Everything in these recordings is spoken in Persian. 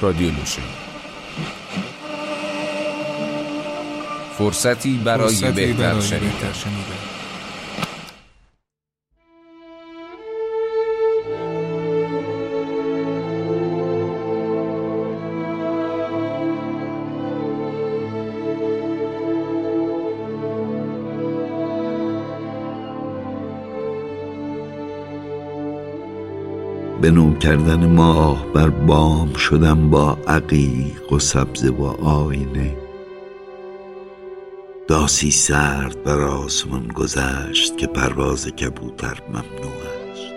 رادیو نوشه فرصتی برای بهتر شنیدن. به نو کردن ماه بر بام شدم با عقیق و سبزه و آینه. داسی سرد بر آسمان گذشت که پرواز کبوتر ممنوع است.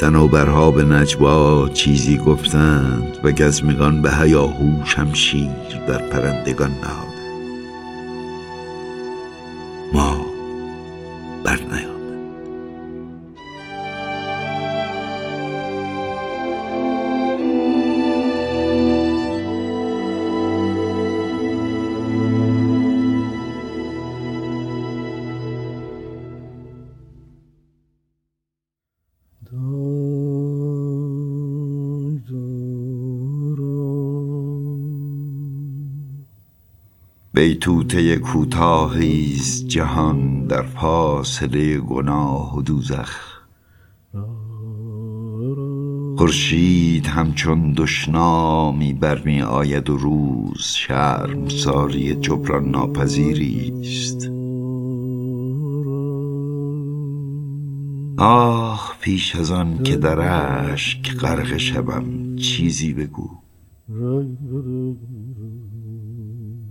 سنوبرها به نجوا چیزی گفتند و گزمگان به هیاهو شمشیر در پرندگان نهاد. Barneo. بیتوته کوتاهیز جهان در فاصله گناه و دوزخ. خورشید همچون دشنامی برمی آید و روز شرم ساری جبران ناپذیری است. آه پیش از آن که در اشک غرق شبم چیزی بگو.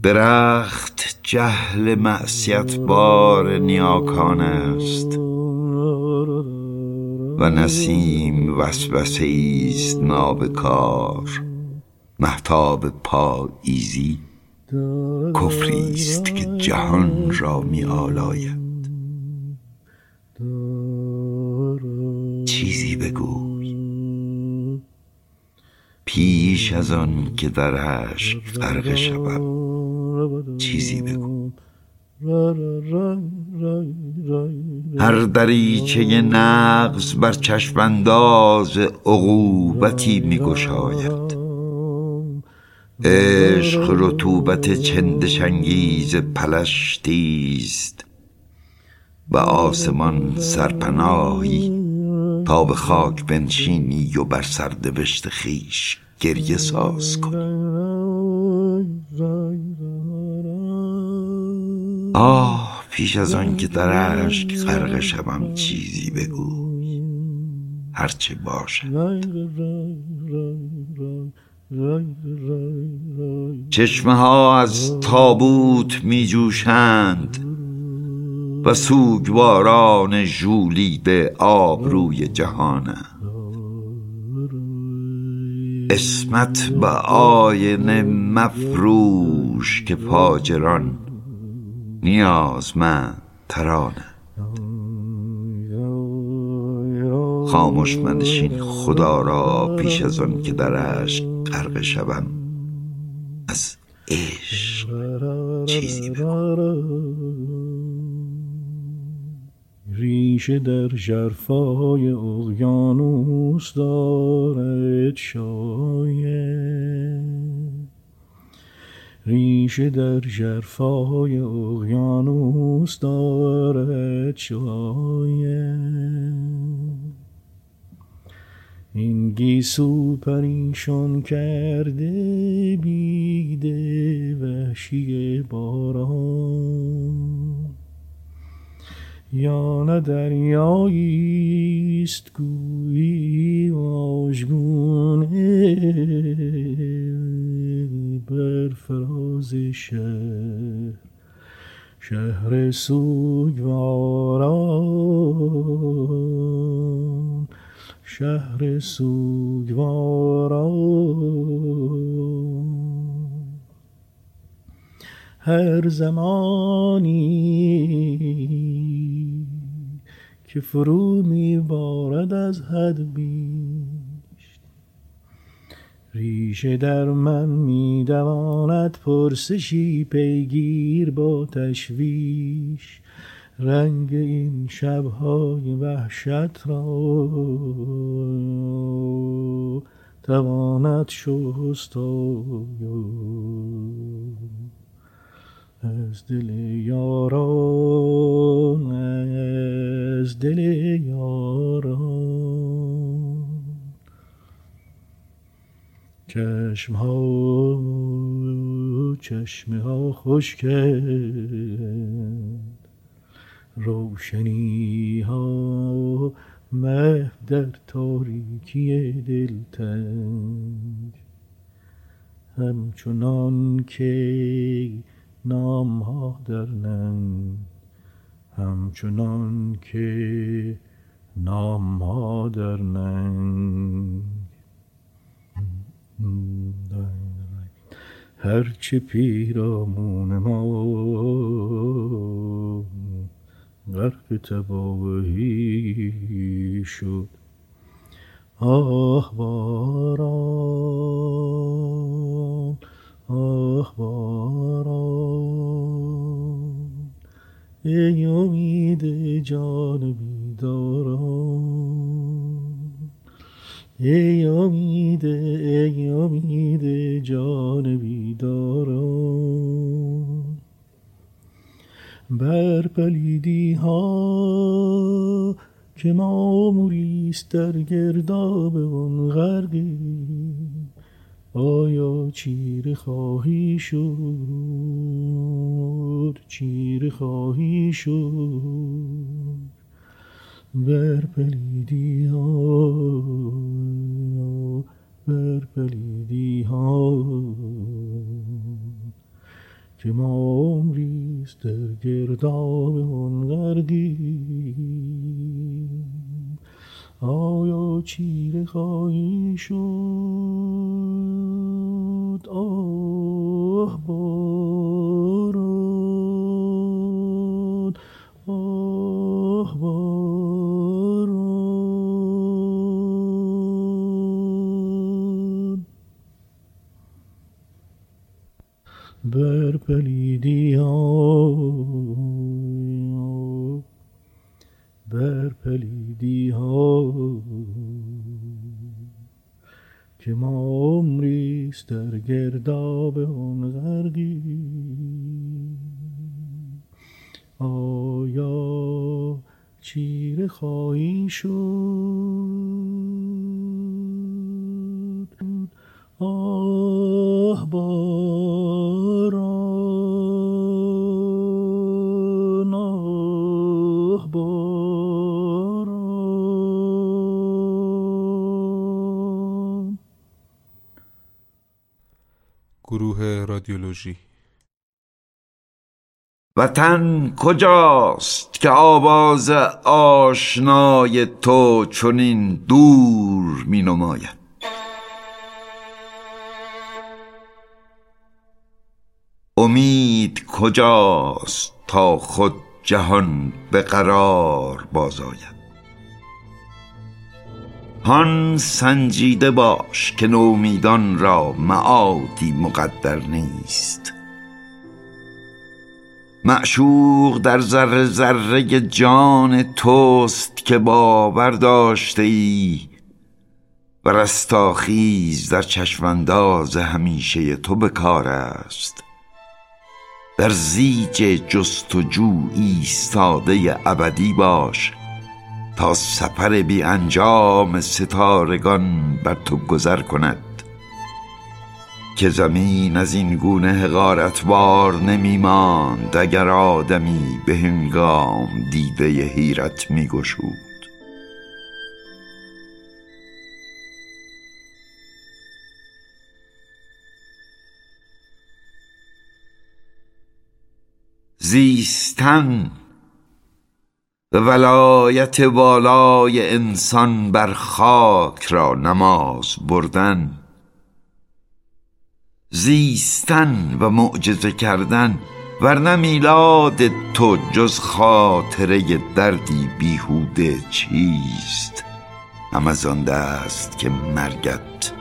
درخت جهل معصیت بار نیاکان است و نسیم وسوسه است نابکار محتاب پاییزی کفری است که جهان را می آلاید. چیزی بگوی پیش از آن که در عشق غرق شوم چیزی بگو. هر دریچه نقص بر چشمانداز عقوبتی میگشاید. عشق رطوبت چندشنگیز پلشتی است. و آسمان سرپناهی تا به خاک بنشینی و بر سردبشت خیش گریه ساز کنی. آه پیش از آن که در عشق غرق شوم چیزی بگو. هرچه باشد. چشمه ها از تابوت می جوشند و سوگواران به آبروی جهانه اسمت به آینه مفروش که فاجران نیازمند ترانه. خاموش منشین خدا را پیش از آن که در عشق غرق شوم از عشق چیزی ریشه در جرفای اقیانوس دارد شاید ریشه در جرفای اقیانوس دارد شاید این گیسو پریشان کرده بیده وحشی باران. یا نه دریایی است گویی آشگونه شهر شهر سوگواران. شهر سوگواران. هر زمانی که فرو می بارد از حد بیش ریشه در من می دواند پرسشی پیگیر با تشویش. رنگ این شبهای وحشت را تواند شست از دل یاران از دل یاران. چشم ها چشم ها خوش کرد روشنی ها مه در تاریکی دلتنگ. همچنان که نام ها در ننگ. همچنان که نام ها در ننگ. هرچه پیرامون ما غرق تباهی شد. آه باران آه باران ای امید جان بیداران. ای امید ای امید جان بیداران. بر پلیدی ها که ماموریست در گرداب اون غرقی. آیا چیره خواهی شد؟ چیره خواهی شد؟ بر پلیدی ها بر ها که ما عمریست در گرداب غرقی آیا چیره خواهی شد آه باران بر پلیدی ها بر پلیدی ها که ما عمریست در گرداب اون غرقی آیا چیره خواهی شد رادیولوژی. وطن کجاست که آواز آشنای تو چنین دور می نماید امید کجاست تا خود جهان به قرار بازآید؟ هان سنجیده باش که نومیدان را معادی مقدر نیست. معشوق در ذره ذره جان توست که باور داشته ای و رستاخیز در چشمانداز همیشه تو به کار است. در زیج جستجو ایستاده ابدی باش تا سفر بی انجام ستارگان بر تو گذر کند. که زمین از این گونه حقارتبار نمی ماند اگر آدمی به هنگام دیده حیرت می گشود. زیستن ولایت والای انسان بر خاک را نماز بردن زیستن و معجزه کردن ورنه میلاد تو جز خاطره دردی بیهوده چیست؟ هم از آن دست که مرگت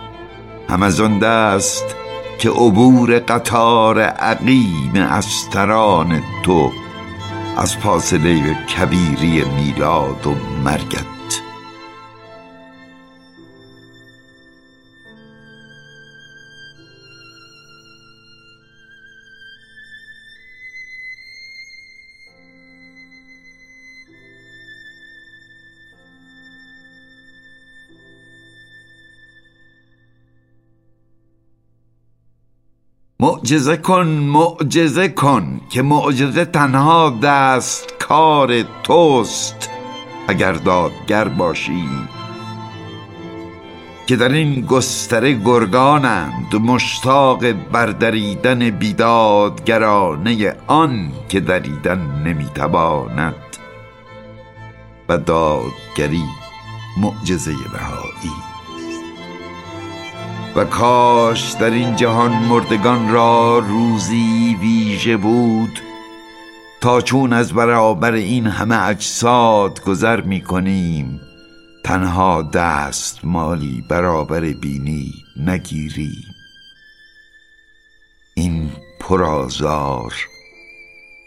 هم از آن دست که عبور قطار عقیم استران تو از فاصله کبیری میلاد و مرگت. معجزه کن معجزه کن که معجزه تنها دست کار توست اگر دادگر باشی. که در این گستره گرگانند مشتاق بردریدن بیدادگرانه آن که دریدن نمی‌تواند. و دادگری معجزه بهایی. و کاش در این جهان مردگان را روزی ویژه بود تا چون از برابر این همه اجساد گذر می کنیم تنها دست مالی برابر بینی نگیریم. این پرازار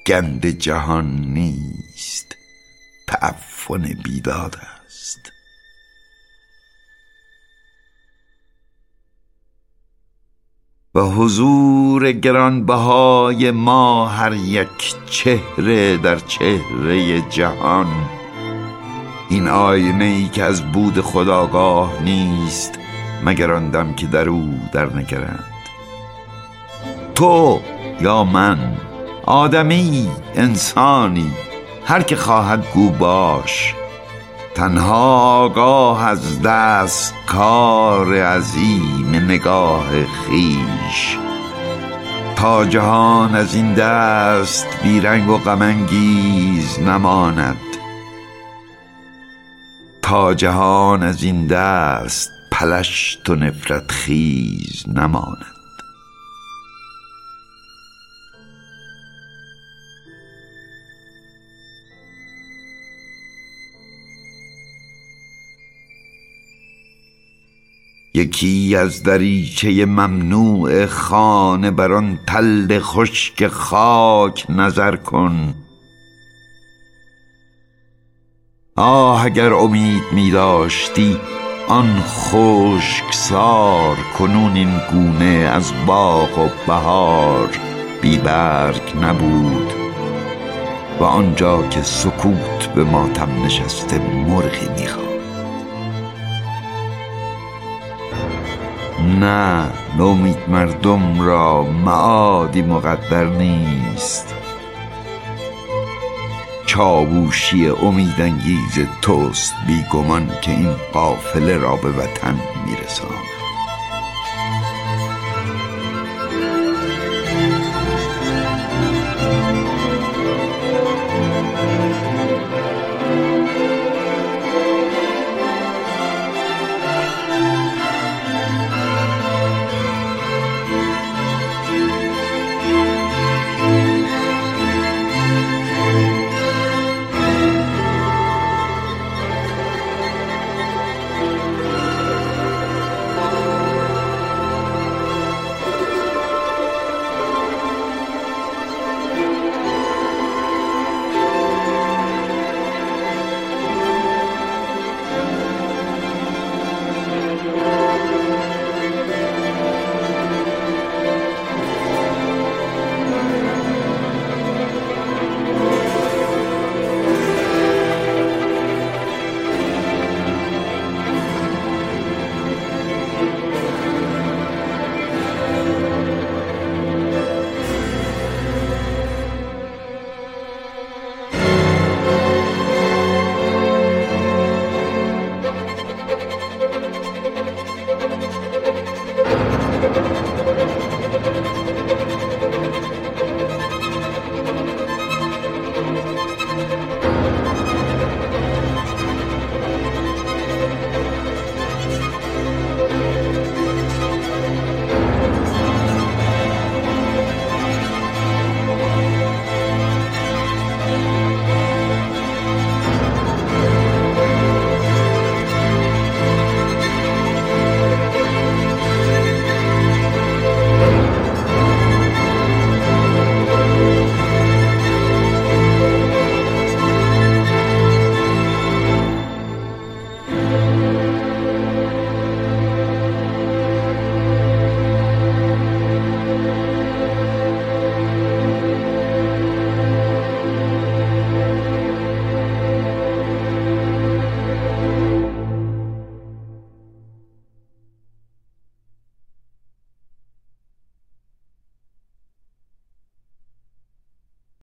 گند جهان نیست تعفن بیداد است. و حضور گرانبهای ما هر یک چهره در چهره جهان. این آینه ای که از بود خداگاه نیست مگر آن دم که در او در نگرند. تو یا من آدمی انسانی هر که خواهد گو باش. تنها آگاه از دست کار عظیم نگاه خیش تا جهان از این دست بیرنگ و غمانگیز نماند. تا جهان از این دست پلشت و نفرت خیز نماند. یکی از دریچه ممنوع خانه بر آن تل خشک خاک نظر کن. آه اگر امید می داشتی آن خشک سار کنون این گونه از باغ و بهار بی برگ نبود. و آنجا که سکوت به ماتم نشسته مرغی می‌خواد نه نومید مردم را معادی مقدر نیست. چاووشی امیدانگیز توست بیگمان که این قافله را به وطن میرساند.